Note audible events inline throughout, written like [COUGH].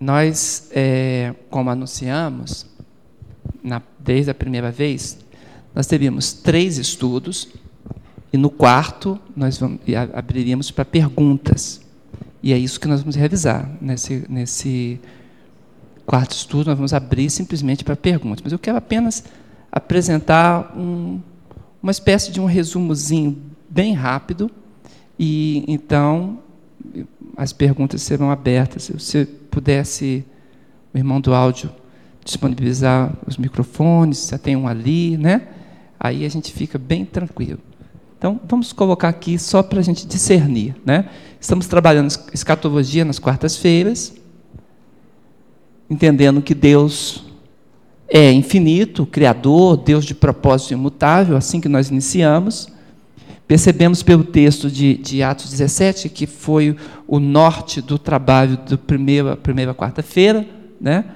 nós, é, como anunciamos, na, desde a primeira vez, nós teríamos três estudos e no quarto nós vamos, abriríamos para perguntas. E é isso que nós vamos revisar nesse, nesse quarto estudo. Nós vamos abrir simplesmente para perguntas. Mas eu quero apenas apresentar um, uma espécie de um resumozinho bem rápido. E então as perguntas serão abertas. Se pudesse, o irmão do áudio, disponibilizar os microfones, já tem um ali, né? Aí a gente fica bem tranquilo. Então, vamos colocar aqui só para a gente discernir. Né? Estamos trabalhando escatologia nas quartas-feiras, entendendo que Deus é infinito, criador, Deus de propósito imutável, assim que nós iniciamos. Percebemos pelo texto de, de Atos 17, que foi o norte do trabalho da primeira, primeira quarta-feira, né?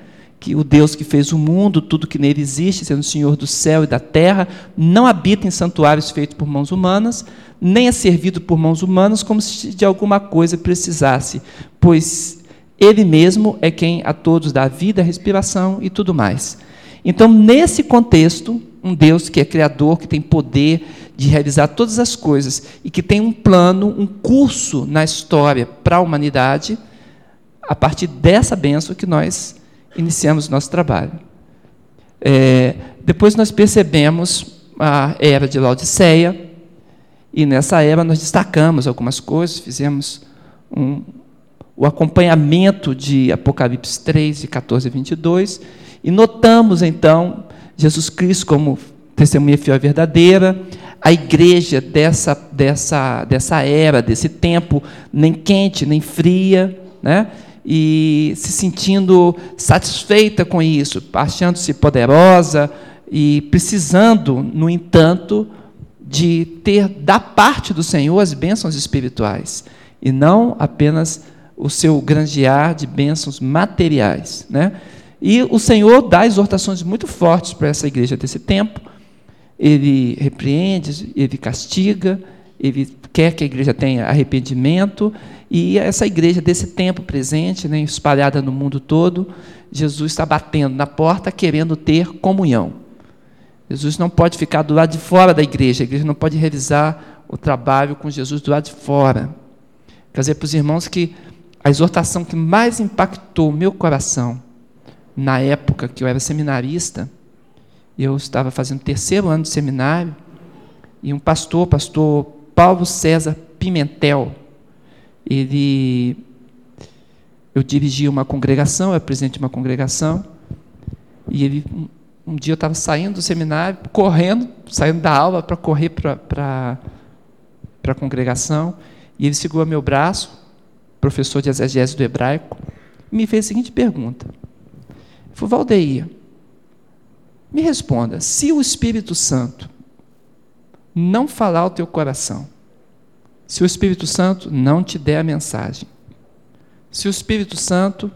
que o Deus que fez o mundo, tudo que nele existe, sendo Senhor do céu e da terra, não habita em santuários feitos por mãos humanas, nem é servido por mãos humanas como se de alguma coisa precisasse, pois ele mesmo é quem a todos dá vida, respiração e tudo mais. Então, nesse contexto, um Deus que é criador, que tem poder de realizar todas as coisas e que tem um plano, um curso na história para a humanidade, a partir dessa benção que nós iniciamos nosso trabalho. É, depois nós percebemos a era de Laodiceia, e nessa era nós destacamos algumas coisas, fizemos um, o acompanhamento de Apocalipse 3, de 14 a 22, e notamos então Jesus Cristo como testemunha fiel e verdadeira, a igreja dessa, dessa, dessa era, desse tempo, nem quente, nem fria, né? e se sentindo satisfeita com isso, achando-se poderosa e precisando, no entanto, de ter da parte do Senhor as bênçãos espirituais e não apenas o seu granjear de bênçãos materiais, né? E o Senhor dá exortações muito fortes para essa igreja desse tempo. Ele repreende, ele castiga, ele quer que a igreja tenha arrependimento, e essa igreja desse tempo presente, né, espalhada no mundo todo, Jesus está batendo na porta querendo ter comunhão. Jesus não pode ficar do lado de fora da igreja, a igreja não pode realizar o trabalho com Jesus do lado de fora. Quer dizer para os irmãos que a exortação que mais impactou meu coração, na época que eu era seminarista, eu estava fazendo terceiro ano de seminário, e um pastor, pastor Paulo César Pimentel. Ele, eu dirigia uma congregação, eu era presidente de uma congregação, e ele, um, um dia eu estava saindo do seminário, correndo, saindo da aula para correr para a congregação, e ele segurou meu braço, professor de exegese do hebraico, e me fez a seguinte pergunta. Ele falou, Valdeia, me responda, se o Espírito Santo não falar ao teu coração, se o Espírito Santo não te der a mensagem, se o Espírito Santo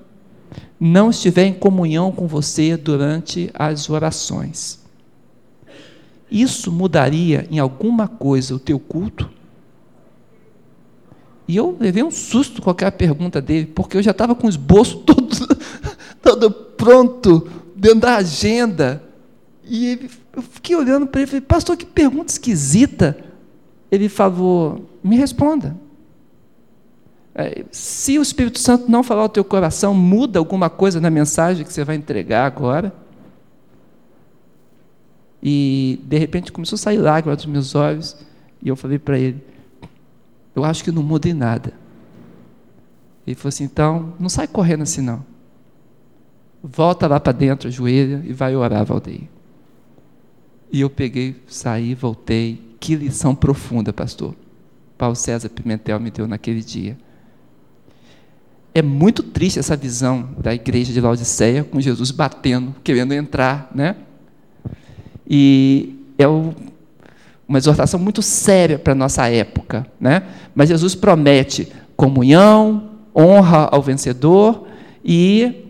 não estiver em comunhão com você durante as orações, isso mudaria em alguma coisa o teu culto? E eu levei um susto com aquela pergunta dele, porque eu já estava com o esboço [LAUGHS] todo, todo pronto, dentro da agenda. E ele, eu fiquei olhando para ele e falei, pastor, que pergunta esquisita. Ele falou, me responda. É, se o Espírito Santo não falar ao teu coração, muda alguma coisa na mensagem que você vai entregar agora. E, de repente, começou a sair lágrimas dos meus olhos. E eu falei para ele, eu acho que não muda em nada. Ele falou assim, então, não sai correndo assim não. Volta lá para dentro, ajoelha e vai orar, Valdeir. E eu peguei, saí, voltei. Que lição profunda, pastor. Paulo César Pimentel me deu naquele dia. É muito triste essa visão da igreja de Laodiceia com Jesus batendo, querendo entrar, né? E é uma exortação muito séria para a nossa época, né? Mas Jesus promete comunhão, honra ao vencedor e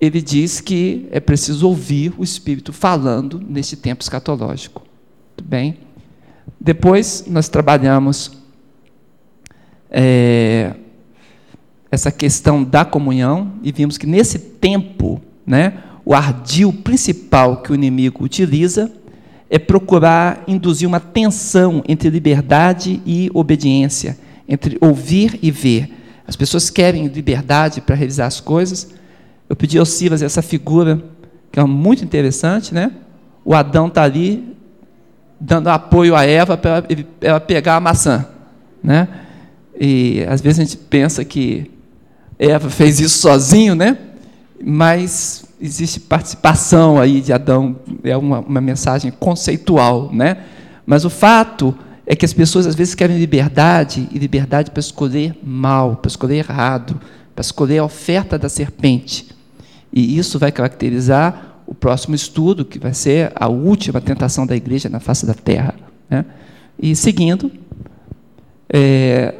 ele diz que é preciso ouvir o Espírito falando neste tempo escatológico. Tudo bem? Depois nós trabalhamos é, essa questão da comunhão e vimos que nesse tempo, né, o ardil principal que o inimigo utiliza é procurar induzir uma tensão entre liberdade e obediência, entre ouvir e ver. As pessoas querem liberdade para realizar as coisas. Eu pedi ao Silas essa figura, que é muito interessante, né? O Adão está ali dando apoio a Eva para ela pegar a maçã, né? E às vezes a gente pensa que Eva fez isso sozinho, né? Mas existe participação aí de Adão, é uma, uma mensagem conceitual, né? Mas o fato é que as pessoas às vezes querem liberdade e liberdade para escolher mal, para escolher errado, para escolher a oferta da serpente. E isso vai caracterizar o próximo estudo, que vai ser a última tentação da igreja na face da terra. Né? E seguindo, é,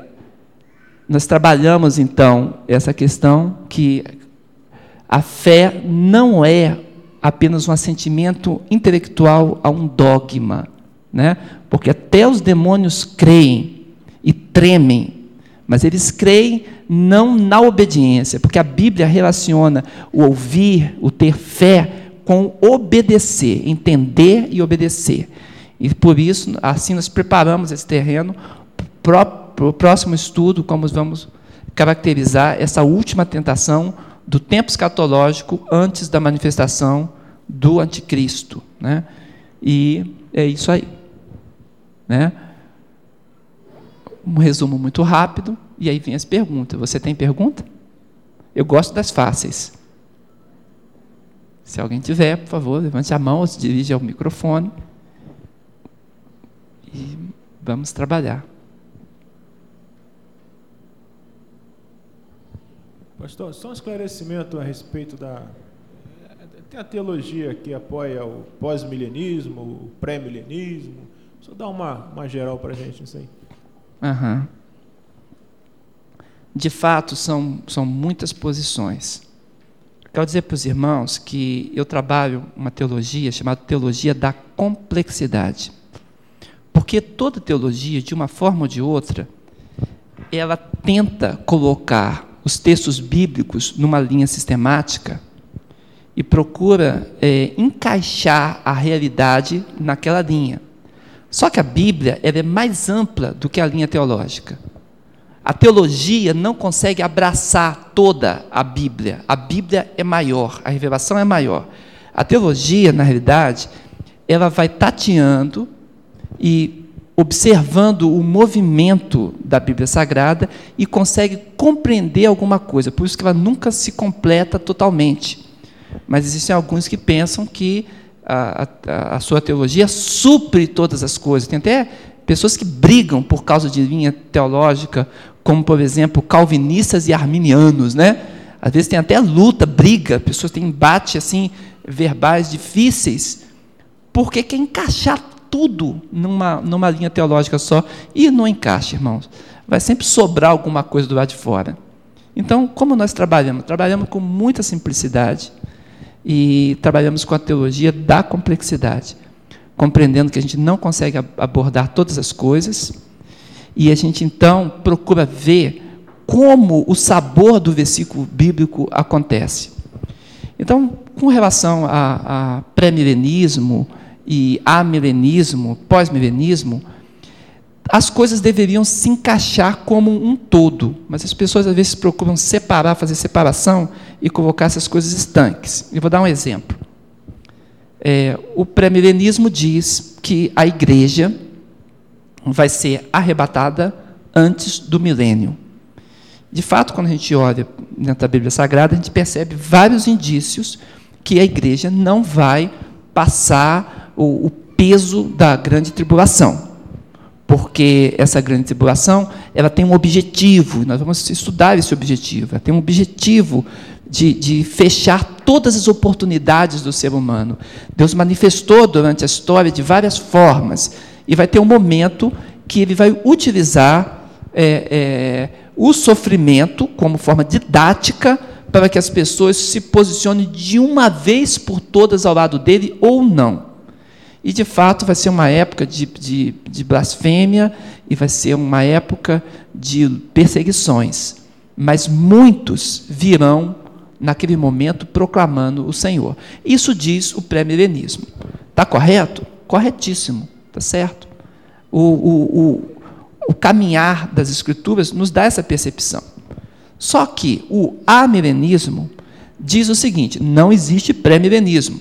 nós trabalhamos então essa questão que a fé não é apenas um assentimento intelectual a um dogma, né? Porque até os demônios creem e tremem, mas eles creem não na obediência, porque a Bíblia relaciona o ouvir, o ter fé com obedecer, entender e obedecer. E por isso, assim nós preparamos esse terreno para o próximo estudo, como vamos caracterizar essa última tentação do tempo escatológico antes da manifestação do anticristo. Né? E é isso aí. Né? Um resumo muito rápido, e aí vem as perguntas. Você tem pergunta? Eu gosto das fáceis. Se alguém tiver, por favor, levante a mão ou se dirija ao microfone. E vamos trabalhar. Pastor, só um esclarecimento a respeito da. Tem a teologia que apoia o pós-milenismo, o pré-milenismo. Só dá uma, uma geral para a gente nisso aí. Uhum. De fato, são, são muitas posições. Quero dizer para os irmãos que eu trabalho uma teologia chamada teologia da complexidade. Porque toda teologia, de uma forma ou de outra, ela tenta colocar os textos bíblicos numa linha sistemática e procura é, encaixar a realidade naquela linha. Só que a Bíblia é mais ampla do que a linha teológica. A teologia não consegue abraçar toda a Bíblia. A Bíblia é maior, a revelação é maior. A teologia, na realidade, ela vai tateando e observando o movimento da Bíblia Sagrada e consegue compreender alguma coisa. Por isso que ela nunca se completa totalmente. Mas existem alguns que pensam que a, a, sua teologia supre todas as coisas. Tem até pessoas que brigam por causa de linha teológica, como, por exemplo, calvinistas e arminianos, né? Às vezes tem até luta, briga, pessoas têm embate assim verbais difíceis, porque quer encaixar tudo numa, numa linha teológica só. E não encaixa, irmãos. Vai sempre sobrar alguma coisa do lado de fora. Então, como nós trabalhamos? Trabalhamos com muita simplicidade e trabalhamos com a teologia da complexidade, compreendendo que a gente não consegue abordar todas as coisas e a gente então procura ver como o sabor do versículo bíblico acontece. Então, com relação a, a pré-milenismo, e amilenismo, pós-milenismo, as coisas deveriam se encaixar como um todo, mas as pessoas às vezes procuram separar, fazer separação e colocar essas coisas estanques. Eu vou dar um exemplo. É, o pré-milenismo diz que a igreja vai ser arrebatada antes do milênio. De fato, quando a gente olha dentro da Bíblia Sagrada, a gente percebe vários indícios que a igreja não vai passar o, o peso da grande tribulação. Porque essa grande tribulação, ela tem um objetivo, nós vamos estudar esse objetivo. Ela tem um objetivo de, de, fechar todas as oportunidades do ser humano. Deus manifestou durante a história de várias formas, e vai ter um momento que ele vai utilizar é, é, o sofrimento como forma didática para que as pessoas se posicionem de uma vez por todas ao lado dele ou não. E, de fato, vai ser uma época de, de, de blasfêmia e vai ser uma época de perseguições. mas muitos virão naquele momento proclamando o Senhor. Isso diz o pré-milenismo. Está correto? Corretíssimo, está certo. O, o, o, o caminhar das Escrituras nos dá essa percepção. Só que o amilenismo diz o seguinte: não existe pré-milenismo.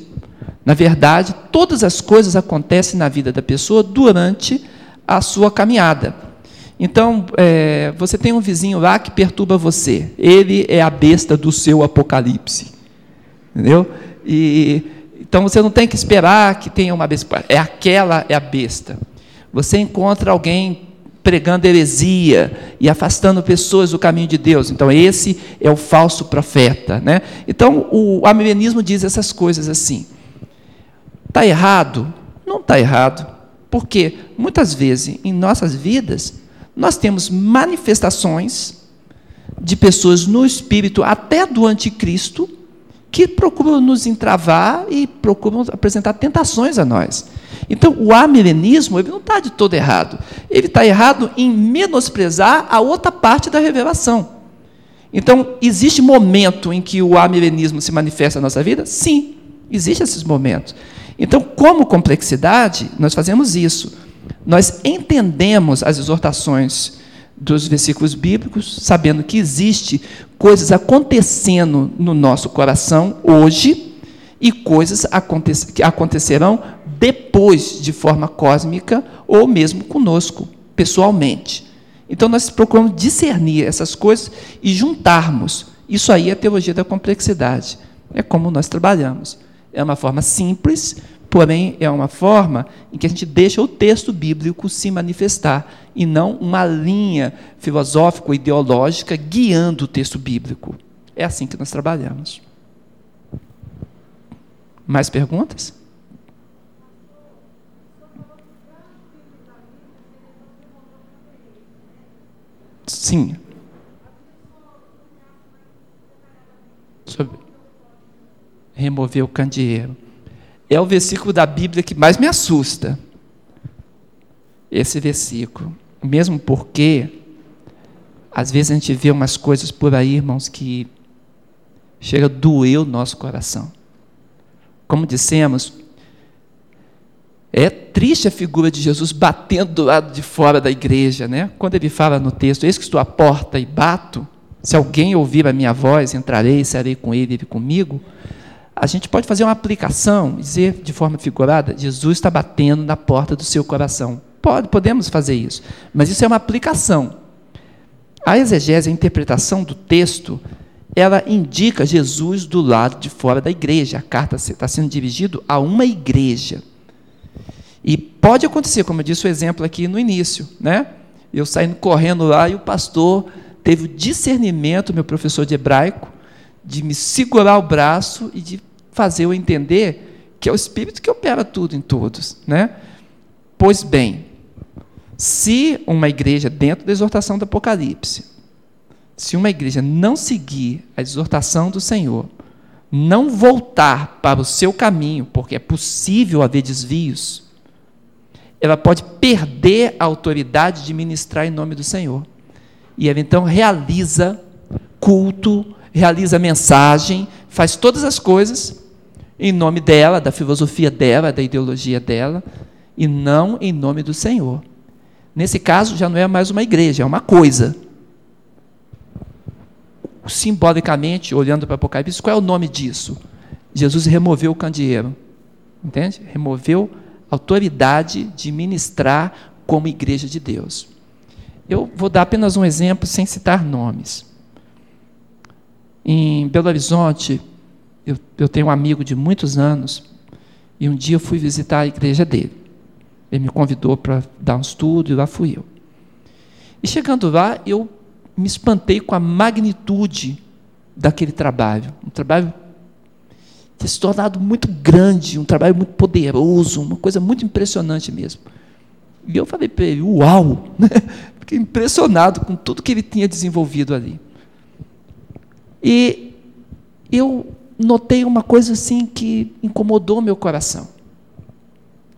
Na verdade, todas as coisas acontecem na vida da pessoa durante a sua caminhada. Então, é, você tem um vizinho lá que perturba você. Ele é a besta do seu apocalipse. Entendeu? E, então, você não tem que esperar que tenha uma besta. É aquela, é a besta. Você encontra alguém pregando heresia e afastando pessoas do caminho de Deus. Então, esse é o falso profeta. Né? Então, o amilenismo diz essas coisas assim. Está errado? Não está errado. Porque muitas vezes em nossas vidas nós temos manifestações de pessoas no espírito, até do anticristo, que procuram nos entravar e procuram apresentar tentações a nós. Então, o amilenismo ele não está de todo errado. Ele está errado em menosprezar a outra parte da revelação. Então, existe momento em que o amilenismo se manifesta na nossa vida? Sim, existem esses momentos. Então, como complexidade, nós fazemos isso. Nós entendemos as exortações dos versículos bíblicos, sabendo que existe coisas acontecendo no nosso coração hoje e coisas que acontecerão depois de forma cósmica ou mesmo conosco, pessoalmente. Então nós procuramos discernir essas coisas e juntarmos. Isso aí é a teologia da complexidade. É como nós trabalhamos. É uma forma simples, porém é uma forma em que a gente deixa o texto bíblico se manifestar e não uma linha filosófica ideológica guiando o texto bíblico. É assim que nós trabalhamos. Mais perguntas? Sim. Sobre remover o candeeiro. É o versículo da Bíblia que mais me assusta. Esse versículo. Mesmo porque, às vezes a gente vê umas coisas por aí, irmãos, que chega a doer o nosso coração. Como dissemos, é triste a figura de Jesus batendo do lado de fora da igreja, né? Quando ele fala no texto, eis que estou à porta e bato, se alguém ouvir a minha voz, entrarei e serei com ele, ele comigo a gente pode fazer uma aplicação, dizer de forma figurada, Jesus está batendo na porta do seu coração. Pode, podemos fazer isso, mas isso é uma aplicação. A exegese, a interpretação do texto, ela indica Jesus do lado de fora da igreja. A carta está sendo dirigida a uma igreja. E pode acontecer, como eu disse o exemplo aqui no início, né? Eu saindo correndo lá e o pastor teve o discernimento, meu professor de hebraico, de me segurar o braço e de fazer eu entender que é o Espírito que opera tudo em todos. Né? Pois bem, se uma igreja, dentro da exortação do Apocalipse, se uma igreja não seguir a exortação do Senhor, não voltar para o seu caminho, porque é possível haver desvios, ela pode perder a autoridade de ministrar em nome do Senhor. E ela então realiza culto, realiza mensagem, faz todas as coisas, em nome dela, da filosofia dela, da ideologia dela, e não em nome do Senhor. Nesse caso, já não é mais uma igreja, é uma coisa. Simbolicamente, olhando para o Apocalipse, qual é o nome disso? Jesus removeu o candeeiro. Entende? Removeu a autoridade de ministrar como igreja de Deus. Eu vou dar apenas um exemplo sem citar nomes. Em Belo Horizonte, eu, eu tenho um amigo de muitos anos, e um dia eu fui visitar a igreja dele. Ele me convidou para dar um estudo, e lá fui eu. E chegando lá, eu me espantei com a magnitude daquele trabalho. Um trabalho que se tornado muito grande, um trabalho muito poderoso, uma coisa muito impressionante mesmo. E eu falei para ele, uau! [LAUGHS] Fiquei impressionado com tudo que ele tinha desenvolvido ali. E eu notei uma coisa assim que incomodou meu coração.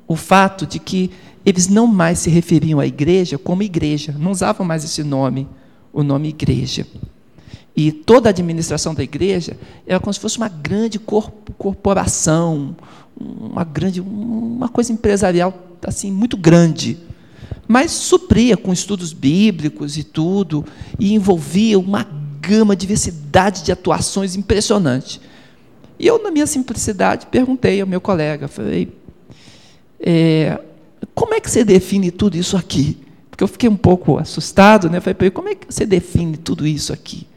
O fato de que eles não mais se referiam à igreja como igreja, não usavam mais esse nome, o nome igreja. E toda a administração da igreja era como se fosse uma grande corporação, uma grande, uma coisa empresarial assim muito grande, mas supria com estudos bíblicos e tudo e envolvia uma gama, diversidade de atuações impressionante. E eu, na minha simplicidade, perguntei ao meu colega, falei, é, como é que você define tudo isso aqui? Porque eu fiquei um pouco assustado, né? Falei, como é que você define tudo isso aqui?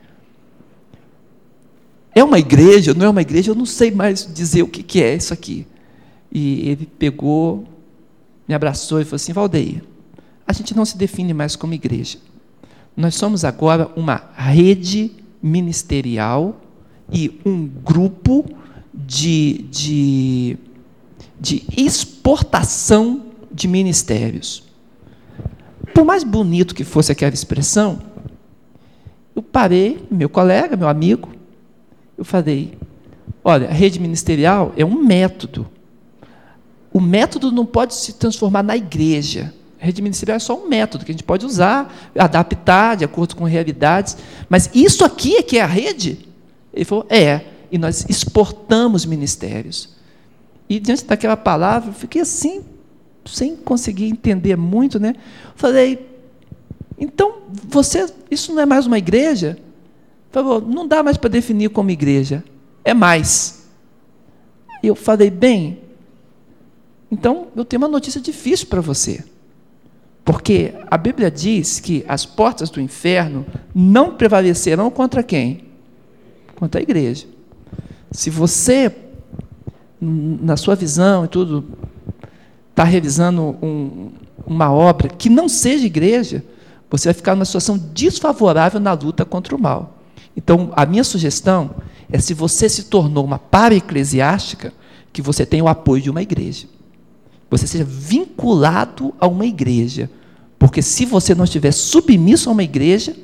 É uma igreja, não é uma igreja? Eu não sei mais dizer o que, que é isso aqui. E ele pegou, me abraçou e falou assim: Valdeia, a gente não se define mais como igreja. Nós somos agora uma rede ministerial e um grupo de, de, de exportação de ministérios. Por mais bonito que fosse aquela expressão, eu parei, meu colega, meu amigo, eu falei: olha, a rede ministerial é um método. O método não pode se transformar na igreja. A rede ministerial é só um método que a gente pode usar, adaptar de acordo com realidades. Mas isso aqui é que é a rede? Ele falou: é. E nós exportamos ministérios. E diante daquela palavra, eu fiquei assim, sem conseguir entender muito, né? Falei, então, você, isso não é mais uma igreja? Falou, não dá mais para definir como igreja, é mais. Eu falei, bem, então eu tenho uma notícia difícil para você. Porque a Bíblia diz que as portas do inferno não prevalecerão contra quem? Contra a igreja. Se você, na sua visão e tudo, está revisando um, uma obra que não seja igreja, você vai ficar numa situação desfavorável na luta contra o mal. Então, a minha sugestão é se você se tornou uma para-eclesiástica, que você tenha o apoio de uma igreja. Você seja vinculado a uma igreja. Porque se você não estiver submisso a uma igreja,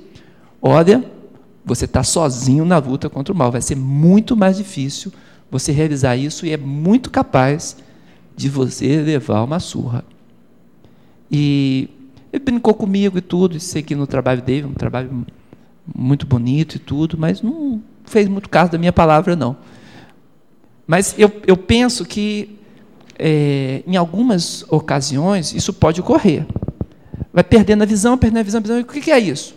olha, você está sozinho na luta contra o mal. Vai ser muito mais difícil você realizar isso e é muito capaz de você levar uma surra. E ele brincou comigo e tudo, e que no trabalho dele, um trabalho muito bonito e tudo, mas não fez muito caso da minha palavra, não. Mas eu, eu penso que, é, em algumas ocasiões, isso pode ocorrer. Vai perdendo a visão, perdendo a visão, a visão. O que é isso?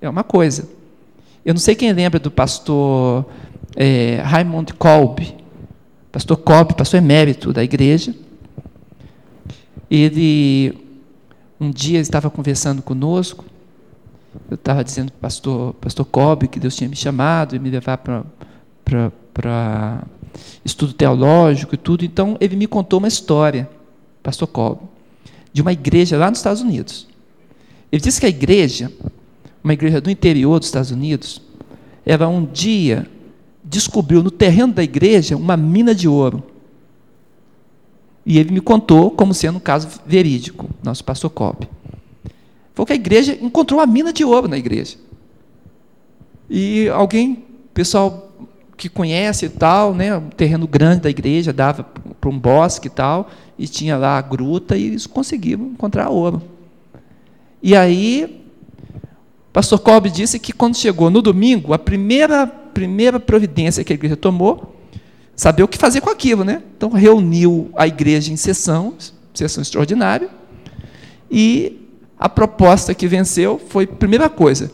É uma coisa. Eu não sei quem lembra do pastor é, Raymond Kolb, pastor Cobb, pastor emérito da igreja, ele um dia estava conversando conosco, eu estava dizendo para o pastor, pastor Cobb que Deus tinha me chamado e me levar para estudo teológico e tudo, então ele me contou uma história, pastor Cobb, de uma igreja lá nos Estados Unidos. Ele disse que a igreja, uma igreja do interior dos Estados Unidos, ela um dia descobriu no terreno da igreja uma mina de ouro. E ele me contou como sendo um caso verídico, nosso pastor Cobb. Foi que a igreja encontrou uma mina de ouro na igreja. E alguém, pessoal que conhece e tal, né, um terreno grande da igreja, dava para um bosque e tal, e tinha lá a gruta, e eles conseguiram encontrar ouro. E aí, pastor Cobb disse que quando chegou no domingo, a primeira primeira providência que a igreja tomou, saber o que fazer com aquilo, né? Então reuniu a igreja em sessão, sessão extraordinária, e a proposta que venceu foi, primeira coisa,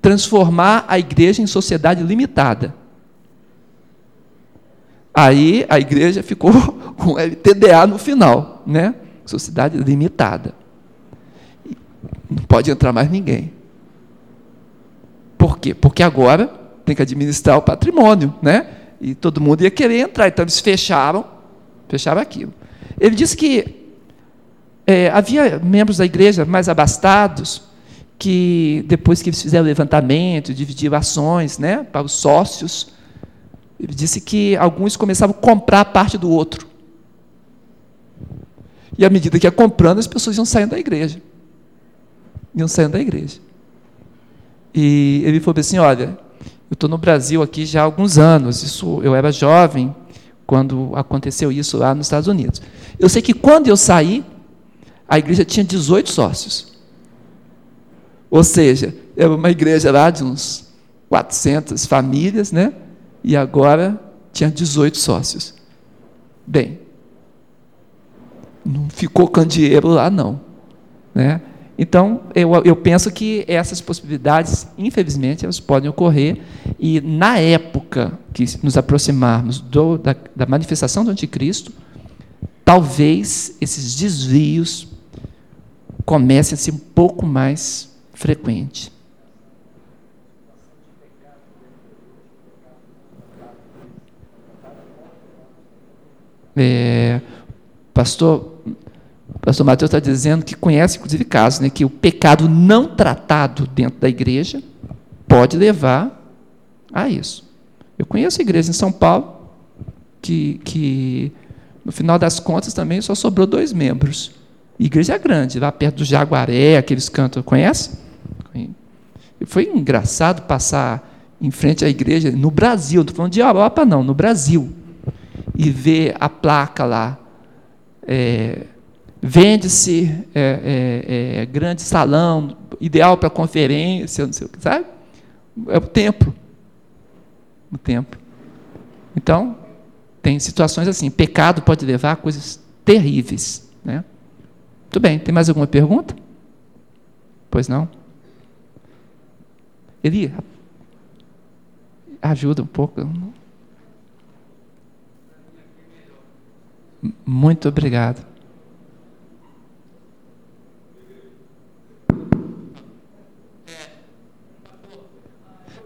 transformar a igreja em sociedade limitada. Aí a igreja ficou [LAUGHS] com LTDA no final, né? Sociedade limitada. Não pode entrar mais ninguém. Por quê? Porque agora tem que administrar o patrimônio, né? E todo mundo ia querer entrar, então eles fecharam, fecharam aquilo. Ele disse que é, havia membros da igreja mais abastados que depois que eles fizeram levantamento, dividiram ações, né, para os sócios, ele disse que alguns começavam a comprar parte do outro. E à medida que ia comprando, as pessoas iam saindo da igreja. Iam saindo da igreja. E ele falou assim: olha, eu estou no Brasil aqui já há alguns anos. Isso, eu era jovem quando aconteceu isso lá nos Estados Unidos. Eu sei que quando eu saí, a igreja tinha 18 sócios. Ou seja, era uma igreja lá de uns 400 famílias, né? E agora tinha 18 sócios. Bem, não ficou candeeiro lá, não. Né? Então, eu, eu penso que essas possibilidades, infelizmente, elas podem ocorrer, e na época que nos aproximarmos do, da, da manifestação do anticristo, talvez esses desvios comecem a ser um pouco mais frequentes. É, pastor, pastor Mateus está dizendo que conhece, inclusive, casos né, que o pecado não tratado dentro da igreja pode levar a isso. Eu conheço igrejas em São Paulo que, que, no final das contas, também só sobrou dois membros. Igreja grande, lá perto do Jaguaré, aqueles cantos, conhece? Foi engraçado passar em frente à igreja no Brasil, não estou falando de Europa, não, no Brasil e ver a placa lá. É, Vende-se é, é, é, grande salão, ideal para conferência, não sei o que, sabe? É o templo. O templo. Então, tem situações assim. Pecado pode levar a coisas terríveis. Né? Muito bem, tem mais alguma pergunta? Pois não? Eli, ajuda um pouco. Muito obrigado.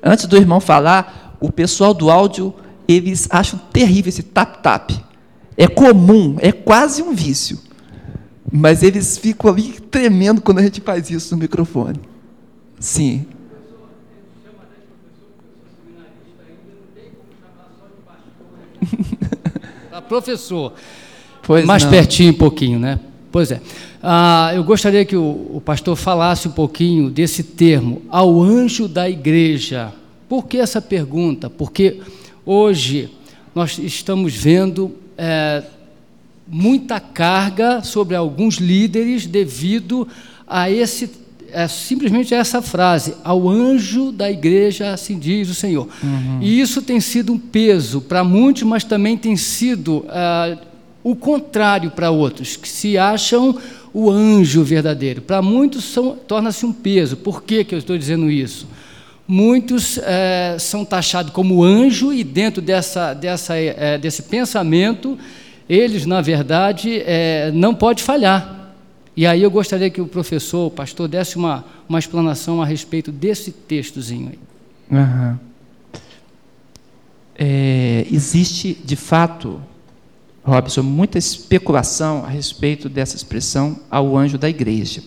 Antes do irmão falar, o pessoal do áudio, eles acham terrível esse tap-tap. É comum, é quase um vício. Mas eles ficam ali tremendo quando a gente faz isso no microfone. Sim. professor. Pois mais não. pertinho um pouquinho, né? Pois é. Ah, eu gostaria que o, o, pastor falasse um pouquinho desse termo, ao anjo da igreja. Por que essa pergunta? Porque hoje nós estamos vendo é, muita carga sobre alguns líderes devido a esse é simplesmente essa frase: ao anjo da igreja, assim diz o Senhor. Uhum. E isso tem sido um peso para muitos, mas também tem sido uh, o contrário para outros, que se acham o anjo verdadeiro. Para muitos torna-se um peso. Por que, que eu estou dizendo isso? Muitos é, são taxados como anjo e dentro dessa, dessa, é, desse pensamento, eles, na verdade, é, não pode falhar. E aí eu gostaria que o professor, o pastor, desse uma, uma explanação a respeito desse textozinho aí. Uhum. É, existe, de fato, Robson, muita especulação a respeito dessa expressão ao anjo da igreja.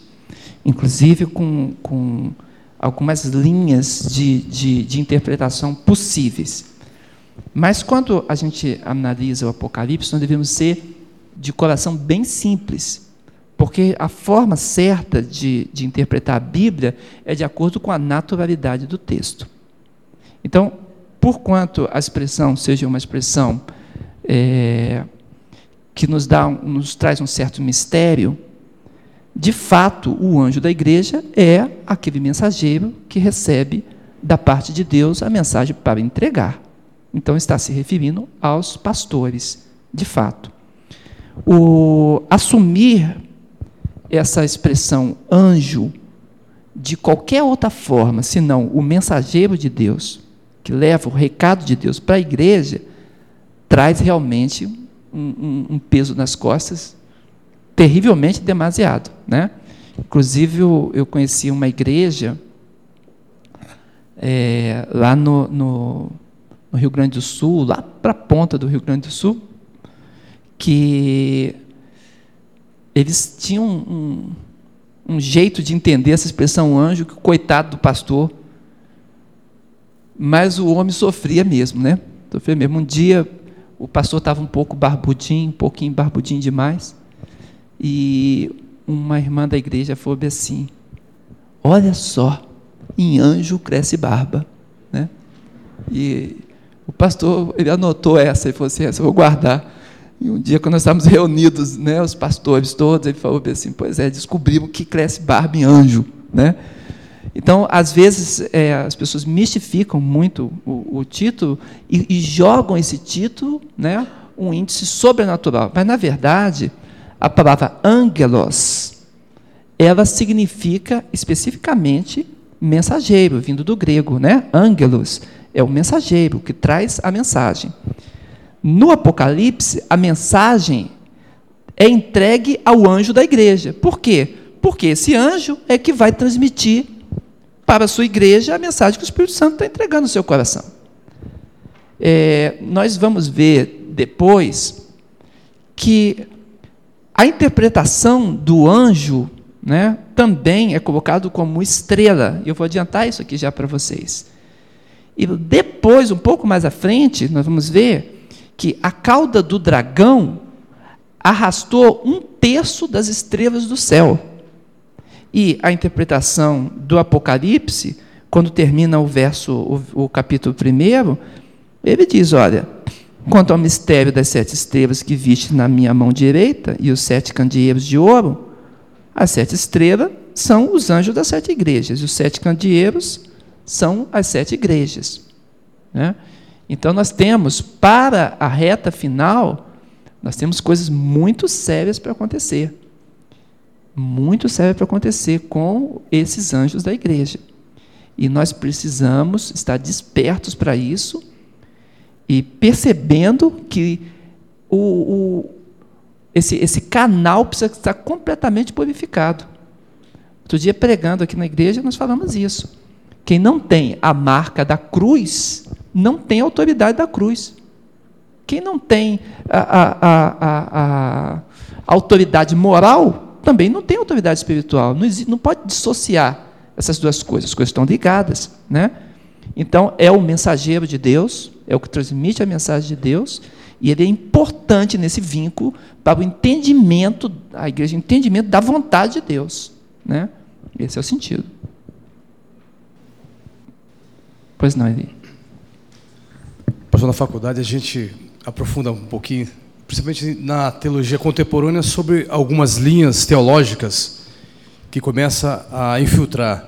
Inclusive com, com algumas linhas de, de, de interpretação possíveis. Mas quando a gente analisa o Apocalipse, nós devemos ser de coração bem simples porque a forma certa de, de interpretar a Bíblia é de acordo com a naturalidade do texto. Então, por quanto a expressão seja uma expressão é, que nos, dá, nos traz um certo mistério, de fato, o anjo da igreja é aquele mensageiro que recebe da parte de Deus a mensagem para entregar. Então, está se referindo aos pastores, de fato. O assumir essa expressão anjo de qualquer outra forma, senão o mensageiro de Deus, que leva o recado de Deus para a igreja, traz realmente um, um, peso nas costas terrivelmente demasiado. Né? Inclusive, eu, eu conheci uma igreja é, lá no, no, no Rio Grande do Sul, lá para a ponta do Rio Grande do Sul, que eles tinham um, um, jeito de entender essa expressão anjo, que coitado do pastor, mas o homem sofria mesmo, né? Sofria mesmo. Um dia o pastor estava um pouco barbudinho, um pouquinho barbudinho demais, e uma irmã da igreja falou assim: Olha só, em anjo cresce barba, né? E o pastor ele anotou essa e falou assim: essa eu vou guardar. E um dia, quando nós estávamos reunidos, né, os pastores todos, ele falou assim: Pois é, descobrimos que cresce barba em anjo. Né? Então, às vezes, é, as pessoas mistificam muito o, o título e, e, jogam esse título, né, um índice sobrenatural. Mas, na verdade, a palavra angelos, ela significa especificamente mensageiro, vindo do grego, né? Angelos é o mensageiro que traz a mensagem. No Apocalipse, a mensagem é entregue ao anjo da igreja. Por quê? Porque esse anjo é que vai transmitir para a sua igreja a mensagem que o Espírito Santo está entregando no seu coração. É, nós vamos ver depois que a interpretação do anjo né, também é colocado como estrela. Eu vou adiantar isso aqui já para vocês. E depois, um pouco mais à frente, nós vamos ver que a cauda do dragão arrastou um terço das estrelas do céu. E a interpretação do Apocalipse, quando termina o verso, o, o capítulo primeiro, ele diz: olha, quanto ao mistério das sete estrelas que viste na minha mão direita e os sete candeeiros de ouro, as sete estrelas são os anjos das sete igrejas, e os sete candeeiros são as sete igrejas. Né? Então, nós temos, para a reta final, nós temos coisas muito sérias para acontecer. Muito sérias para acontecer com esses anjos da igreja. E nós precisamos estar despertos para isso e percebendo que o, o, esse, esse canal precisa estar completamente purificado. Outro dia, pregando aqui na igreja, nós falamos isso. Quem não tem a marca da cruz, não tem autoridade da cruz. Quem não tem a, a, a, a autoridade moral, também não tem autoridade espiritual. Não, existe, não pode dissociar essas duas coisas, as coisas estão ligadas. Né? Então, é o mensageiro de Deus, é o que transmite a mensagem de Deus, e ele é importante nesse vínculo para o entendimento, a igreja, entendimento da vontade de Deus. Né? Esse é o sentido. Pois não, Eli. Pastor, na faculdade a gente aprofunda um pouquinho, principalmente na teologia contemporânea, sobre algumas linhas teológicas que começa a infiltrar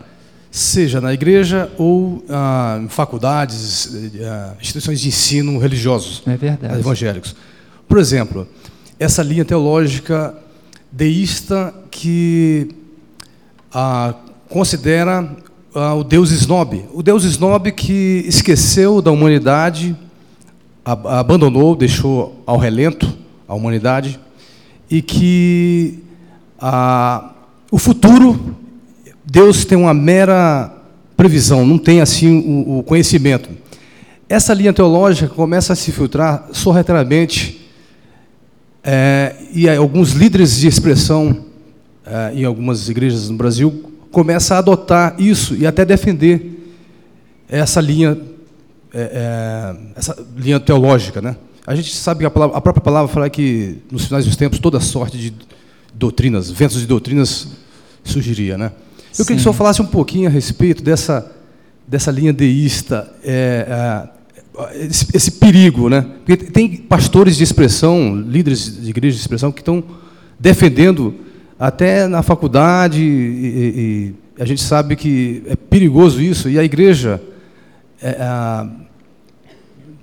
seja na igreja ou ah, em faculdades, ah, instituições de ensino religiosos, é evangélicos. Por exemplo, essa linha teológica deísta que ah, considera ah, o Deus snob, o Deus snob que esqueceu da humanidade, abandonou, deixou ao relento a humanidade e que ah, o futuro Deus tem uma mera previsão, não tem assim o, o conhecimento. Essa linha teológica começa a se filtrar sorrateiramente é, e alguns líderes de expressão é, em algumas igrejas no Brasil começam a adotar isso e até defender essa linha, é, é essa linha teológica, né? A gente sabe que a, palavra, a, própria palavra fala que nos finais dos tempos toda sorte de doutrinas, ventos de doutrinas surgiria, né? Eu queria que o senhor falasse um pouquinho a respeito dessa, dessa linha deísta, é, é, esse, esse, perigo, né? Porque tem pastores de expressão, líderes de igreja de expressão, que estão defendendo até na faculdade, e, e, a gente sabe que é perigoso isso, e a igreja, é, é,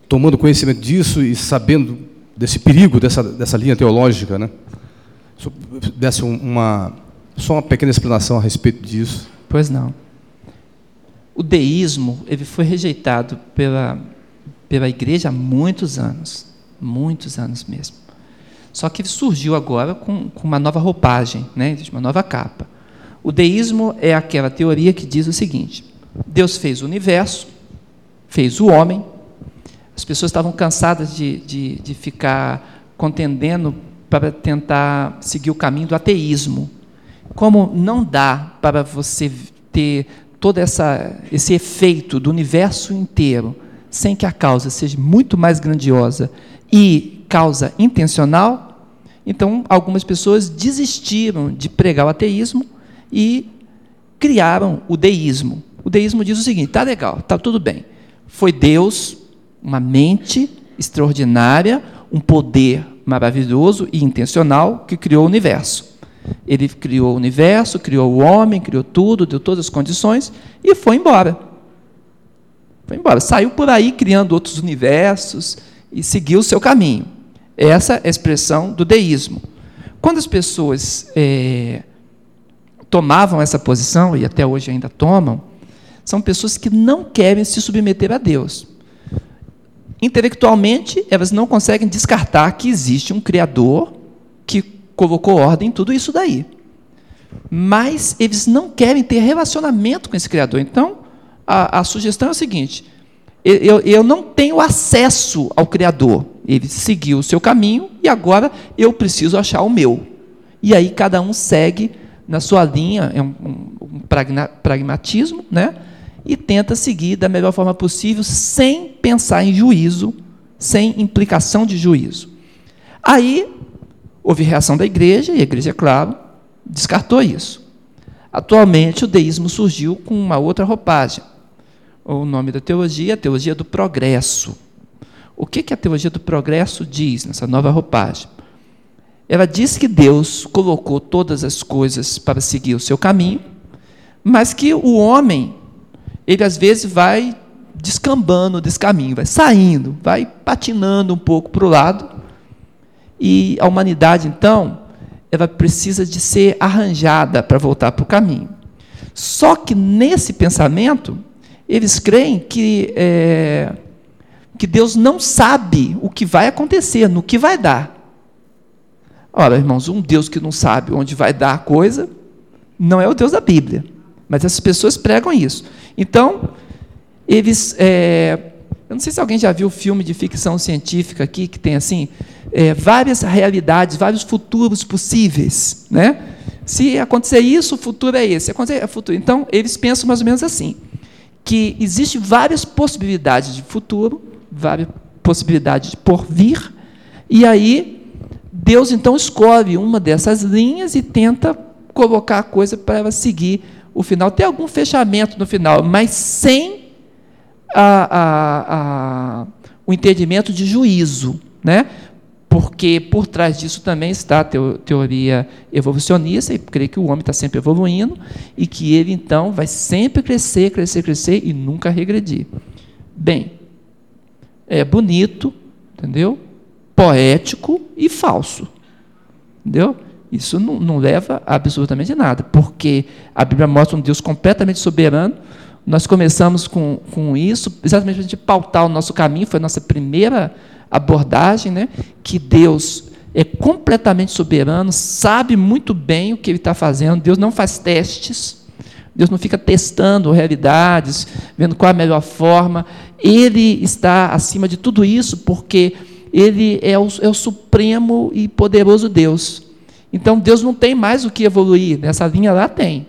tomando conhecimento disso e sabendo desse perigo dessa, dessa linha teológica, né? Se eu desse uma só uma pequena explanação a respeito disso. Pois não. O deísmo ele foi rejeitado pela, pela igreja há muitos anos. Muitos anos mesmo. Só que ele surgiu agora com, com uma nova roupagem, né? uma nova capa. O deísmo é aquela teoria que diz o seguinte: Deus fez o universo, fez o homem, as pessoas estavam cansadas de, de, de ficar contendendo para tentar seguir o caminho do ateísmo. Como não dá para você ter todo essa, esse efeito do universo inteiro sem que a causa seja muito mais grandiosa e causa intencional, então algumas pessoas desistiram de pregar o ateísmo e criaram o deísmo. O deísmo diz o seguinte: tá legal, tá tudo bem. Foi Deus, uma mente extraordinária, um poder maravilhoso e intencional que criou o universo. Ele criou o universo, criou o homem, criou tudo, deu todas as condições e foi embora. Foi embora. Saiu por aí criando outros universos e seguiu o seu caminho. Essa é a expressão do deísmo. Quando as pessoas é, tomavam essa posição, e até hoje ainda tomam, são pessoas que não querem se submeter a Deus. Intelectualmente, elas não conseguem descartar que existe um Criador que colocou ordem em tudo isso daí. Mas eles não querem ter relacionamento com esse Criador. Então, a, a sugestão é o seguinte: eu, eu não tenho acesso ao Criador. Ele seguiu o seu caminho e agora eu preciso achar o meu. E aí cada um segue na sua linha, é um, um, um pragmatismo, né? E tenta seguir da melhor forma possível, sem pensar em juízo, sem implicação de juízo. Aí, houve reação da igreja, e a igreja, claro, descartou isso. Atualmente, o deísmo surgiu com uma outra roupagem. O nome da teologia é a teologia do progresso. O que, que a teologia do progresso diz nessa nova roupagem? Ela diz que Deus colocou todas as coisas para seguir o seu caminho, mas que o homem ele às vezes vai descambando desse caminho, vai saindo, vai patinando um pouco para o lado. E a humanidade, então, ela precisa de ser arranjada para voltar para o caminho. Só que nesse pensamento, eles creem que, é, que Deus não sabe o que vai acontecer, no que vai dar. Ora, irmãos, um Deus que não sabe onde vai dar a coisa, não é o Deus da Bíblia. Mas essas pessoas pregam isso. Então, eles. É, eu não sei se alguém já viu filme de ficção científica aqui, que tem assim, é, várias realidades, vários futuros possíveis. Né? Se acontecer isso, o futuro é esse. Se acontecer, é futuro. Então, eles pensam mais ou menos assim: que existem várias possibilidades de futuro, várias possibilidades de porvir, e aí Deus então escolhe uma dessas linhas e tenta colocar a coisa para ela seguir o final, tem algum fechamento no final, mas sem a, a, a, o entendimento de juízo, né? porque por trás disso também está a teoria evolucionista, e creio que o homem está sempre evoluindo, e que ele então vai sempre crescer, crescer, crescer e nunca regredir. Bem, é bonito, entendeu? Poético e falso. Entendeu? Isso não, não leva a absolutamente nada, porque a Bíblia mostra um Deus completamente soberano. Nós começamos com, com isso, exatamente para a gente pautar o nosso caminho, foi a nossa primeira abordagem, né? que Deus é completamente soberano, sabe muito bem o que ele está fazendo, Deus não faz testes, Deus não fica testando realidades, vendo qual é a melhor forma, Ele está acima de tudo isso, porque Ele é o, é o supremo e poderoso Deus. Então Deus não tem mais o que evoluir, nessa linha lá tem.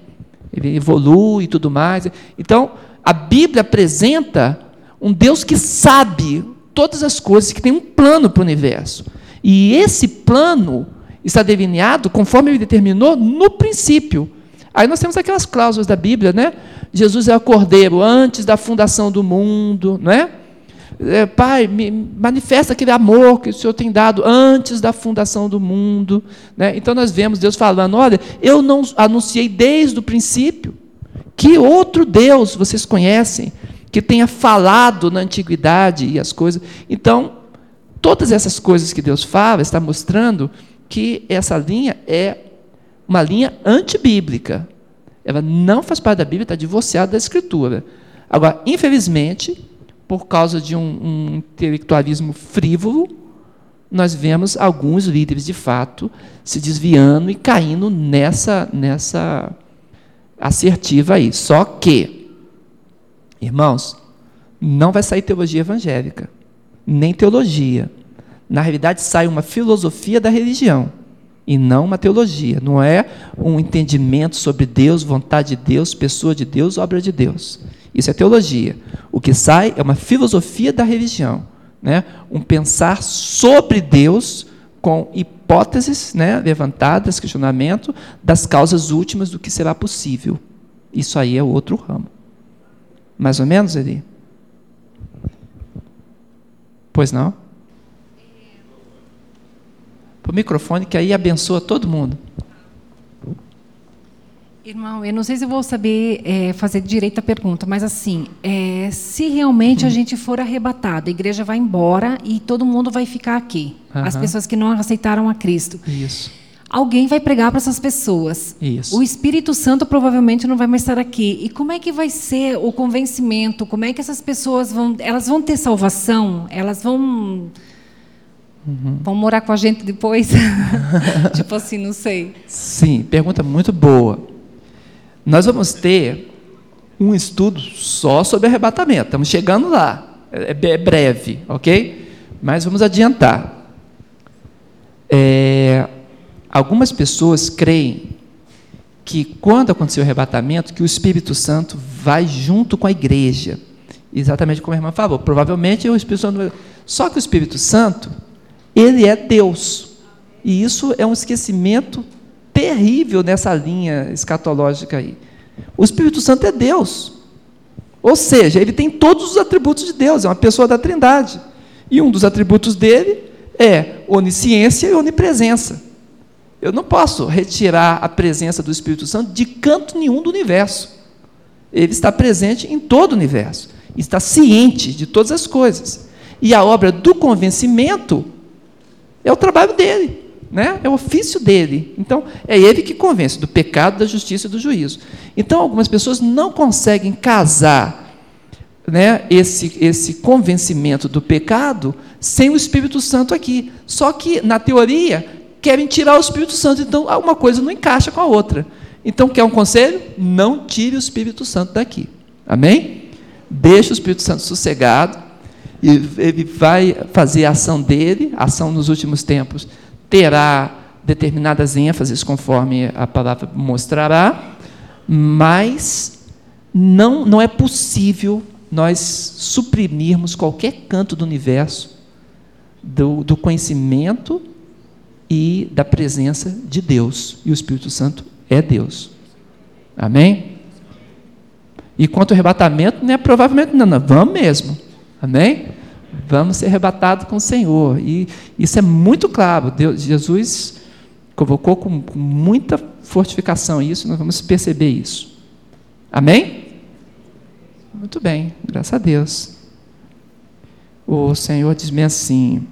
Ele evolui e tudo mais. Então, a Bíblia apresenta um Deus que sabe todas as coisas, que tem um plano para o universo. E esse plano está delineado conforme ele determinou no princípio. Aí nós temos aquelas cláusulas da Bíblia, né? Jesus é o cordeiro antes da fundação do mundo, não é? É, Pai, manifesta aquele amor que o Senhor tem dado antes da fundação do mundo. Né? Então nós vemos Deus falando: olha, eu não anunciei desde o princípio que outro Deus vocês conhecem, que tenha falado na antiguidade e as coisas. Então, todas essas coisas que Deus fala está mostrando que essa linha é uma linha antibíblica. Ela não faz parte da Bíblia, está divorciada da Escritura. Agora, infelizmente, por causa de um, um intelectualismo frívolo, nós vemos alguns líderes de fato se desviando e caindo nessa nessa assertiva aí. Só que, irmãos, não vai sair teologia evangélica, nem teologia. Na realidade, sai uma filosofia da religião e não uma teologia. Não é um entendimento sobre Deus, vontade de Deus, pessoa de Deus, obra de Deus. Isso é teologia. O que sai é uma filosofia da religião, né? um pensar sobre Deus com hipóteses né, levantadas, questionamento das causas últimas do que será possível. Isso aí é outro ramo. Mais ou menos, Eli? Pois não? Para o microfone, que aí abençoa todo mundo. Irmão, eu não sei se eu vou saber é, fazer direito a pergunta, mas assim, é, se realmente a uhum. gente for arrebatado, a igreja vai embora e todo mundo vai ficar aqui. Uhum. As pessoas que não aceitaram a Cristo. Isso. Alguém vai pregar para essas pessoas. Isso. O Espírito Santo provavelmente não vai mais estar aqui. E como é que vai ser o convencimento? Como é que essas pessoas vão. Elas vão ter salvação? Elas vão Uhum. Vão morar com a gente depois? [LAUGHS] tipo assim, não sei. Sim, pergunta muito boa. Nós vamos ter um estudo só sobre arrebatamento. Estamos chegando lá. É, é breve, ok? Mas vamos adiantar. É, algumas pessoas creem que quando acontecer o arrebatamento, que o Espírito Santo vai junto com a igreja. Exatamente como a irmã falou. Provavelmente o Espírito Santo. Só que o Espírito Santo ele é Deus. E isso é um esquecimento terrível nessa linha escatológica aí. O Espírito Santo é Deus. Ou seja, ele tem todos os atributos de Deus, é uma pessoa da Trindade. E um dos atributos dele é onisciência e onipresença. Eu não posso retirar a presença do Espírito Santo de canto nenhum do universo. Ele está presente em todo o universo, está ciente de todas as coisas. E a obra do convencimento é o trabalho dele, né? é o ofício dele. Então, é ele que convence do pecado, da justiça e do juízo. Então, algumas pessoas não conseguem casar né, esse, esse convencimento do pecado sem o Espírito Santo aqui. Só que, na teoria, querem tirar o Espírito Santo, então uma coisa não encaixa com a outra. Então, quer um conselho? Não tire o Espírito Santo daqui. Amém? Deixa o Espírito Santo sossegado e ele vai fazer a ação dele, a ação nos últimos tempos terá determinadas ênfases conforme a palavra mostrará, mas não, não é possível nós suprimirmos qualquer canto do universo do, do conhecimento e da presença de Deus. E o Espírito Santo é Deus. Amém? E quanto ao arrebatamento, né, provavelmente não, não, vamos mesmo. Amém? Vamos ser arrebatados com o Senhor. E isso é muito claro. Deus, Jesus convocou com, muita fortificação isso, nós vamos perceber isso. Amém? Muito bem, graças a Deus. O Senhor diz-me assim: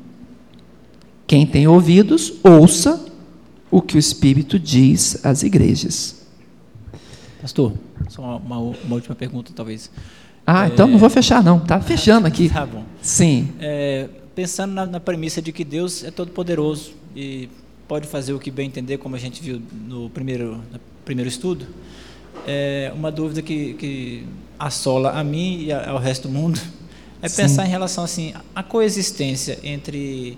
quem tem ouvidos, ouça o que o Espírito diz às igrejas. Pastor, só uma, uma última pergunta, talvez. Ah, então não vou fechar não, tá fechando aqui. [LAUGHS] Tá bom. Sim. É, pensando na, na, premissa de que Deus é todo poderoso e pode fazer o que bem entender, como a gente viu no primeiro, no primeiro estudo, é uma dúvida que, que assola a mim e ao resto do mundo [LAUGHS] é Sim. pensar em relação assim a coexistência entre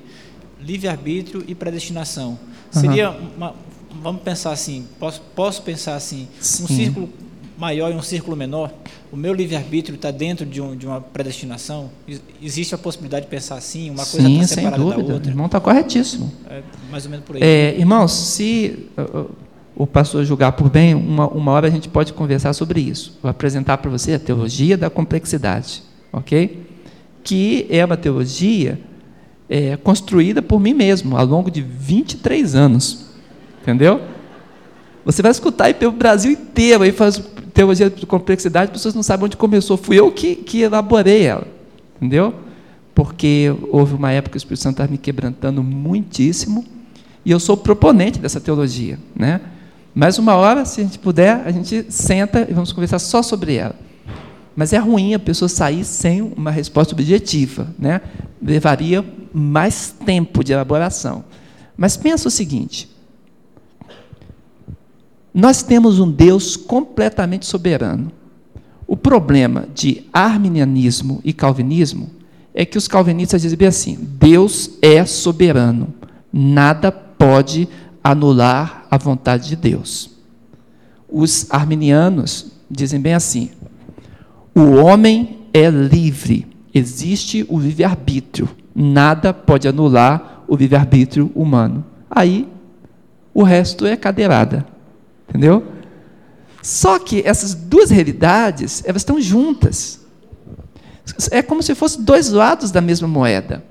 livre-arbítrio e predestinação. Seria uma, vamos pensar assim, posso, posso pensar assim, Sim. um círculo maior e um círculo menor, o meu livre-arbítrio está dentro de, um, de, uma predestinação? Existe a possibilidade de pensar assim, uma coisa está separada da outra? Irmão está corretíssimo. É, mais ou menos por aí. É, irmãos, se uh, o pastor julgar por bem, uma, uma hora a gente pode conversar sobre isso. Vou apresentar para você a teologia da complexidade, ok? Que é uma teologia é, construída por mim mesmo, ao longo de 23 anos. Entendeu? Você vai escutar aí pelo Brasil inteiro, aí faz teologia de complexidade, as pessoas não sabem onde começou. Fui eu que, que elaborei ela, entendeu? Porque houve uma época que o Espírito Santo estava me quebrantando muitíssimo, e eu sou proponente dessa teologia, né? Mas uma hora, se a gente puder, a gente senta e vamos conversar só sobre ela. Mas é ruim a pessoa sair sem uma resposta objetiva, né? Levaria mais tempo de elaboração. Mas pensa o seguinte: nós temos um Deus completamente soberano. O problema de arminianismo e calvinismo é que os calvinistas dizem bem assim: Deus é soberano, nada pode anular a vontade de Deus. Os arminianos dizem bem assim: o homem é livre, existe o livre-arbítrio, nada pode anular o livre-arbítrio humano. Aí, o resto é cadeirada. Entendeu? Só que essas duas realidades, elas estão juntas. É como se fossem dois lados da mesma moeda.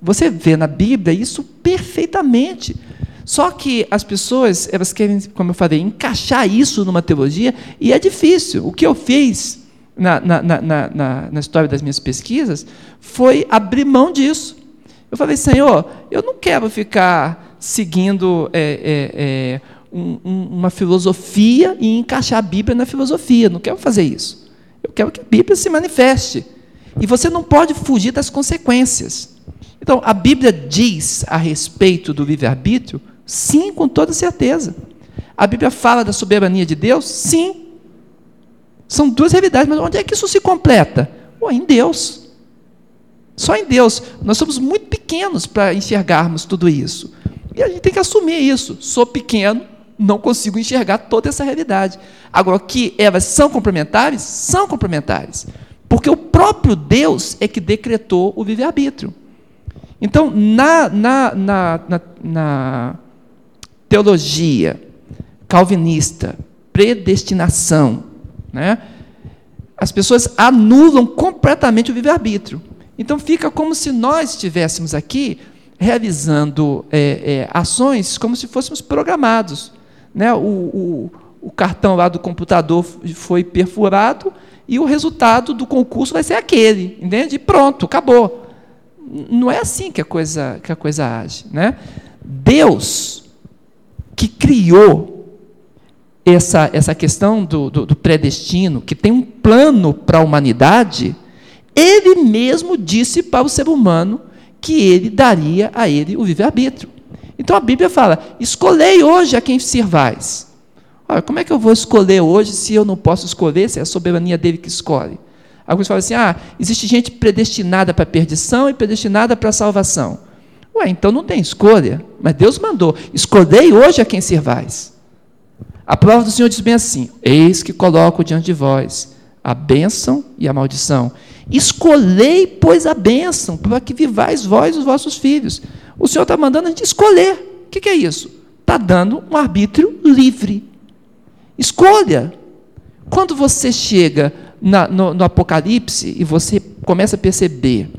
Você vê na Bíblia isso perfeitamente. Só que as pessoas, elas querem, como eu falei, encaixar isso numa teologia, e é difícil. O que eu fiz na, na, na, na, na história das minhas pesquisas foi abrir mão disso. Eu falei, Senhor, eu não quero ficar seguindo é, é, é, um, uma filosofia e encaixar a Bíblia na filosofia. Não quero fazer isso. Eu quero que a Bíblia se manifeste. E você não pode fugir das consequências. Então, a Bíblia diz a respeito do livre-arbítrio? Sim, com toda certeza. A Bíblia fala da soberania de Deus? Sim. São duas realidades, mas onde é que isso se completa? Oh, em Deus. Só em Deus. Nós somos muito pequenos para enxergarmos tudo isso. E a gente tem que assumir isso. Sou pequeno, não consigo enxergar toda essa realidade. Agora, que elas são complementares? São complementares. Porque o próprio Deus é que decretou o livre-arbítrio. Então, na, na, na, na, teologia calvinista, predestinação, né, as pessoas anulam completamente o livre-arbítrio. Então, fica como se nós estivéssemos aqui realizando é, é, ações como se fôssemos programados. Né? O, o, o, cartão lá do computador foi perfurado e o resultado do concurso vai ser aquele, entende? E pronto, acabou. Não é assim que a coisa, que a coisa age. Né? Deus, que criou essa, essa questão do, do, do predestino, que tem um plano para a humanidade, ele mesmo disse para o ser humano que ele daria a ele o livre-arbítrio. Então a Bíblia fala: escolhei hoje a quem servais. Ora, como é que eu vou escolher hoje se eu não posso escolher, se é a soberania dele que escolhe? Alguns falam assim: ah, existe gente predestinada para a perdição e predestinada para a salvação. Ué, então não tem escolha. Mas Deus mandou: escolhei hoje a quem servais. A palavra do Senhor diz bem assim: Eis que coloco diante de vós a bênção e a maldição. Escolhei, pois, a bênção, para que vivais vós os vossos filhos. O Senhor está mandando a gente escolher. O que, que é isso? Está dando um arbítrio livre. Escolha. Quando você chega na, no, no Apocalipse e você começa a perceber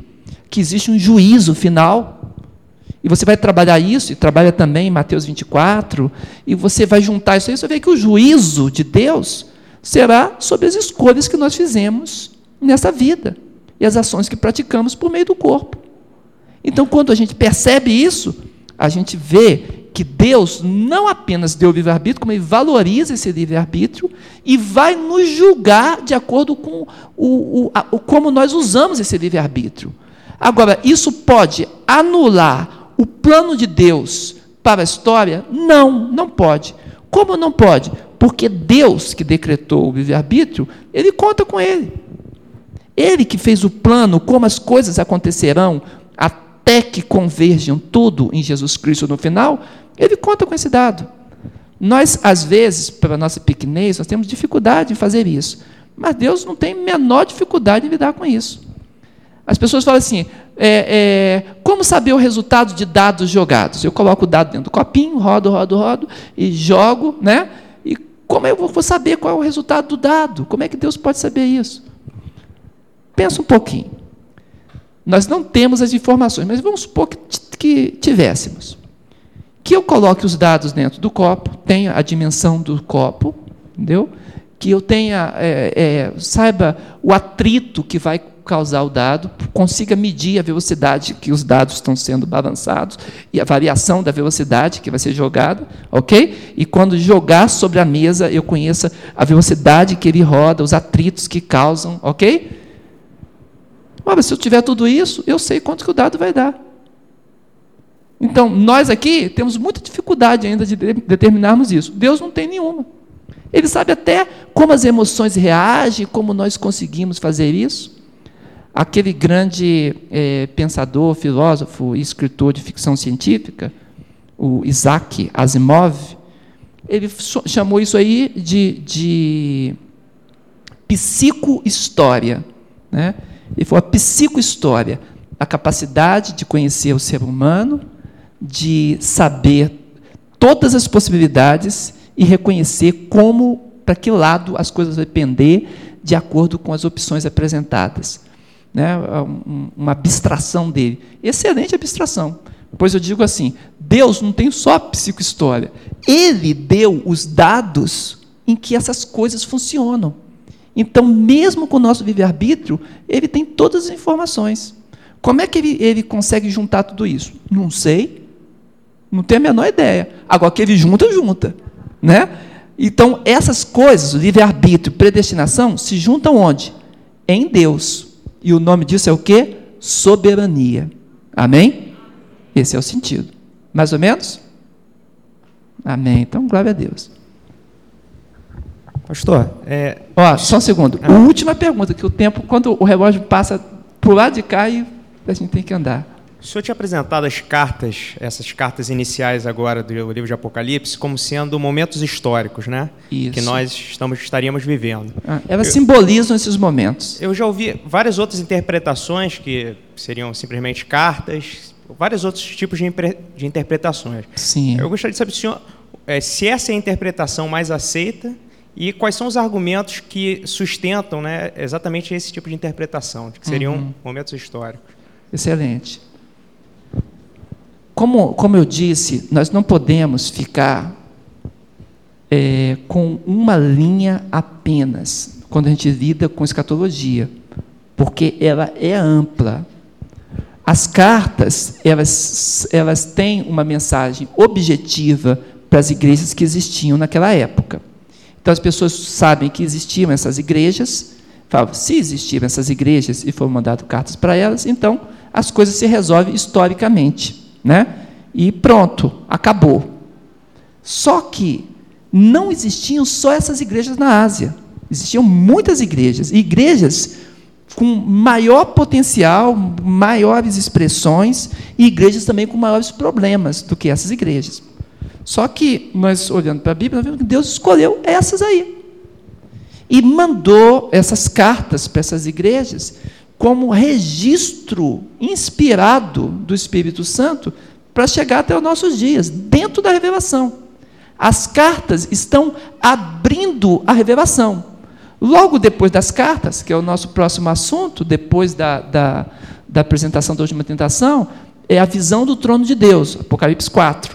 que existe um juízo final, e você vai trabalhar isso, e trabalha também em Mateus 24, e você vai juntar isso aí, você vê que o juízo de Deus será sobre as escolhas que nós fizemos nessa vida e as ações que praticamos por meio do corpo. Então, quando a gente percebe isso, a gente vê que Deus não apenas deu o livre-arbítrio, como Ele valoriza esse livre-arbítrio e vai nos julgar de acordo com o, o, a, o como nós usamos esse livre-arbítrio. Agora, isso pode anular o plano de Deus para a história? Não, não pode. Como não pode? Porque Deus que decretou o livre-arbítrio, Ele conta com ele. Ele que fez o plano, como as coisas acontecerão, até que converjam tudo em Jesus Cristo no final, ele conta com esse dado. Nós, às vezes, para a nossa pequenez, nós temos dificuldade em fazer isso. Mas Deus não tem menor dificuldade em lidar com isso. As pessoas falam assim: é, é, como saber o resultado de dados jogados? Eu coloco o dado dentro do copinho, rodo, rodo, rodo, e jogo, né? E como eu vou saber qual é o resultado do dado? Como é que Deus pode saber isso? Pensa um pouquinho. Nós não temos as informações, mas vamos supor que, que tivéssemos. Que eu coloque os dados dentro do copo, tenha a dimensão do copo, entendeu? Que eu tenha, é, é, saiba o atrito que vai causar o dado, consiga medir a velocidade que os dados estão sendo balançados e a variação da velocidade que vai ser jogada, ok? E quando jogar sobre a mesa, eu conheça a velocidade que ele roda, os atritos que causam, ok? Ora, se eu tiver tudo isso, eu sei quanto que o dado vai dar. Então, nós aqui temos muita dificuldade ainda de determinarmos isso. Deus não tem nenhuma. Ele sabe até como as emoções reagem, como nós conseguimos fazer isso. Aquele grande é, pensador, filósofo e escritor de ficção científica, o Isaac Asimov, ele chamou isso aí de, de psicohistória. Né? Ele falou a psicohistória, a capacidade de conhecer o ser humano, de saber todas as possibilidades e reconhecer como, para que lado as coisas vão pender de acordo com as opções apresentadas. Né? Uma abstração dele. Excelente abstração. Pois eu digo assim: Deus não tem só psicohistória. Ele deu os dados em que essas coisas funcionam. Então, mesmo com o nosso livre-arbítrio, ele tem todas as informações. Como é que ele, ele consegue juntar tudo isso? Não sei. Não tenho a menor ideia. Agora, que ele junta, junta. Né? Então, essas coisas, livre-arbítrio predestinação, se juntam onde? Em Deus. E o nome disso é o quê? Soberania. Amém? Esse é o sentido. Mais ou menos? Amém. Então, glória a Deus. Pastor, é... Ó, só um segundo. Ah. Última pergunta, que o tempo, quando o relógio passa por lado de cá, e a gente tem que andar. O senhor tinha apresentado as cartas, essas cartas iniciais agora do livro de Apocalipse, como sendo momentos históricos, né? Isso. Que nós estamos, estaríamos vivendo. Ah, elas eu, simbolizam esses momentos. Eu já ouvi várias outras interpretações que seriam simplesmente cartas, vários outros tipos de, de interpretações. Sim. Eu gostaria de saber se, senhor, é, se essa é a interpretação mais aceita e quais são os argumentos que sustentam né, exatamente esse tipo de interpretação, que seriam uhum. momentos históricos. Excelente. Como, como eu disse, nós não podemos ficar é, com uma linha apenas quando a gente lida com escatologia, porque ela é ampla. As cartas, elas, elas têm uma mensagem objetiva para as igrejas que existiam naquela época. Então as pessoas sabem que existiam essas igrejas, falam, se existiam essas igrejas e foram mandadas cartas para elas, então as coisas se resolvem historicamente, né? E pronto, acabou. Só que não existiam só essas igrejas na Ásia. Existiam muitas igrejas, igrejas com maior potencial, maiores expressões, e igrejas também com maiores problemas do que essas igrejas. Só que nós olhando para a Bíblia, nós vemos que Deus escolheu essas aí. E mandou essas cartas para essas igrejas como registro inspirado do Espírito Santo para chegar até os nossos dias, dentro da revelação. As cartas estão abrindo a revelação. Logo depois das cartas, que é o nosso próximo assunto, depois da, da, da apresentação da última tentação, é a visão do trono de Deus, Apocalipse 4.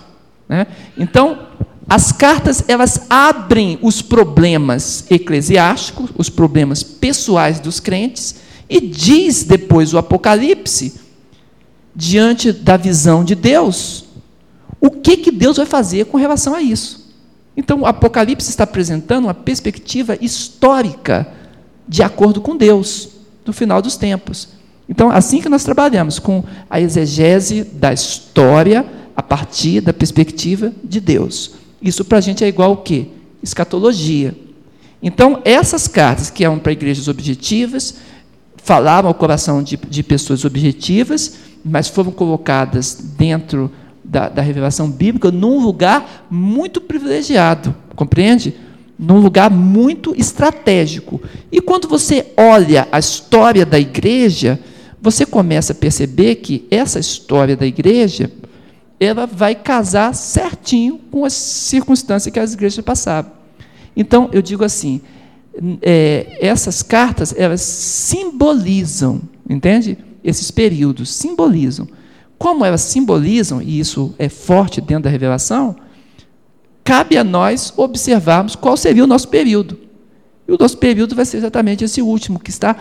Né? Então, as cartas elas abrem os problemas eclesiásticos, os problemas pessoais dos crentes, e diz depois o Apocalipse, diante da visão de Deus, o que, que Deus vai fazer com relação a isso. Então, o Apocalipse está apresentando uma perspectiva histórica de acordo com Deus, no final dos tempos. Então, assim que nós trabalhamos com a exegese da história a partir da perspectiva de Deus. Isso para a gente é igual o quê? Escatologia. Então, essas cartas que eram para igrejas objetivas, falavam ao coração de, de pessoas objetivas, mas foram colocadas dentro da, da, revelação bíblica num lugar muito privilegiado, compreende? Num lugar muito estratégico. E quando você olha a história da igreja, você começa a perceber que essa história da igreja ela vai casar certinho com as circunstâncias que as igrejas passavam. Então, eu digo assim, é, essas cartas, elas simbolizam, entende? Esses períodos simbolizam. Como elas simbolizam, e isso é forte dentro da revelação, cabe a nós observarmos qual seria o nosso período. E o nosso período vai ser exatamente esse último, que está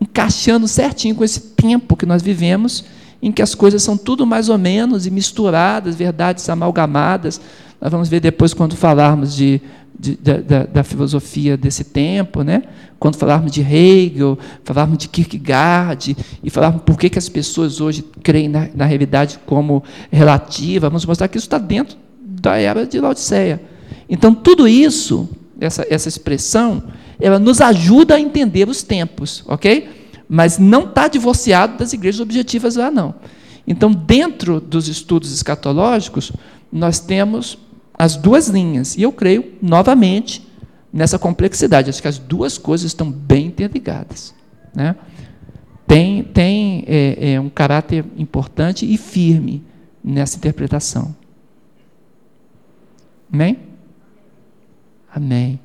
encaixando certinho com esse tempo que nós vivemos, em que as coisas são tudo mais ou menos e misturadas, verdades amalgamadas. Nós vamos ver depois quando falarmos de de, da, da, filosofia desse tempo, né? quando falarmos de Hegel, falarmos de Kierkegaard, e falarmos por que, que as pessoas hoje creem na, na realidade como relativa, vamos mostrar que isso está dentro da era de Laodiceia. Então, tudo isso, essa, essa expressão, ela nos ajuda a entender os tempos, ok? Mas não está divorciado das igrejas objetivas lá, não. Então, dentro dos estudos escatológicos, nós temos as duas linhas. E eu creio, novamente, nessa complexidade. Acho que as duas coisas estão bem interligadas. Né? Tem, tem é, é, um caráter importante e firme nessa interpretação. Amém? Amém.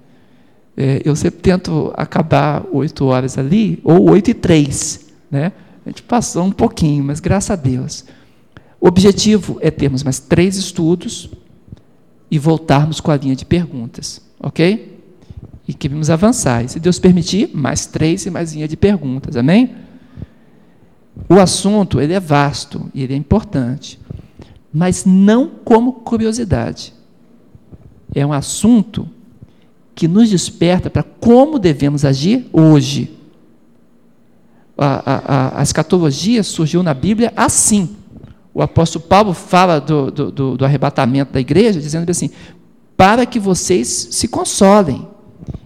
É, eu sempre tento acabar oito horas ali, ou oito e três. Né? A gente passou um pouquinho, mas graças a Deus. O objetivo é termos mais três estudos e voltarmos com a linha de perguntas, ok? E queremos avançar. E se Deus permitir, mais três e mais linha de perguntas, amém? O assunto ele é vasto e ele é importante, mas não como curiosidade. É um assunto que nos desperta para como devemos agir hoje. A, a, a, escatologia surgiu na Bíblia assim. O apóstolo Paulo fala do, do, do, arrebatamento da igreja, dizendo assim: para que vocês se consolem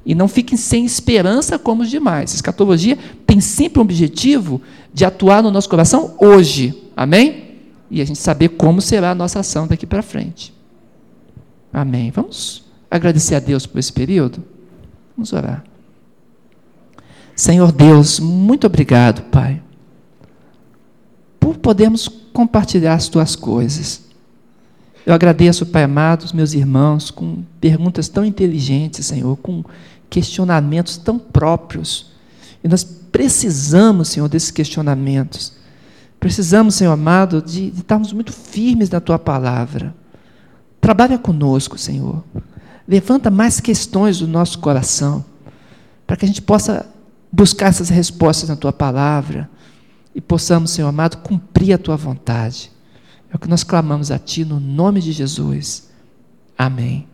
e não fiquem sem esperança como os demais. A escatologia tem sempre um objetivo de atuar no nosso coração hoje. Amém? E a gente saber como será a nossa ação daqui para frente. Amém. Vamos agradecer a Deus por esse período? Vamos orar. Senhor Deus, muito obrigado, Pai, por podermos compartilhar as tuas coisas. Eu agradeço, Pai amado, os meus irmãos, com perguntas tão inteligentes, Senhor, com questionamentos tão próprios. E nós precisamos, Senhor, desses questionamentos. Precisamos, Senhor amado, de, de estarmos muito firmes na tua palavra. Trabalha conosco, Senhor. Levanta mais questões do nosso coração, para que a gente possa buscar essas respostas na tua palavra e possamos, Senhor amado, cumprir a tua vontade. É o que nós clamamos a ti no nome de Jesus. Amém.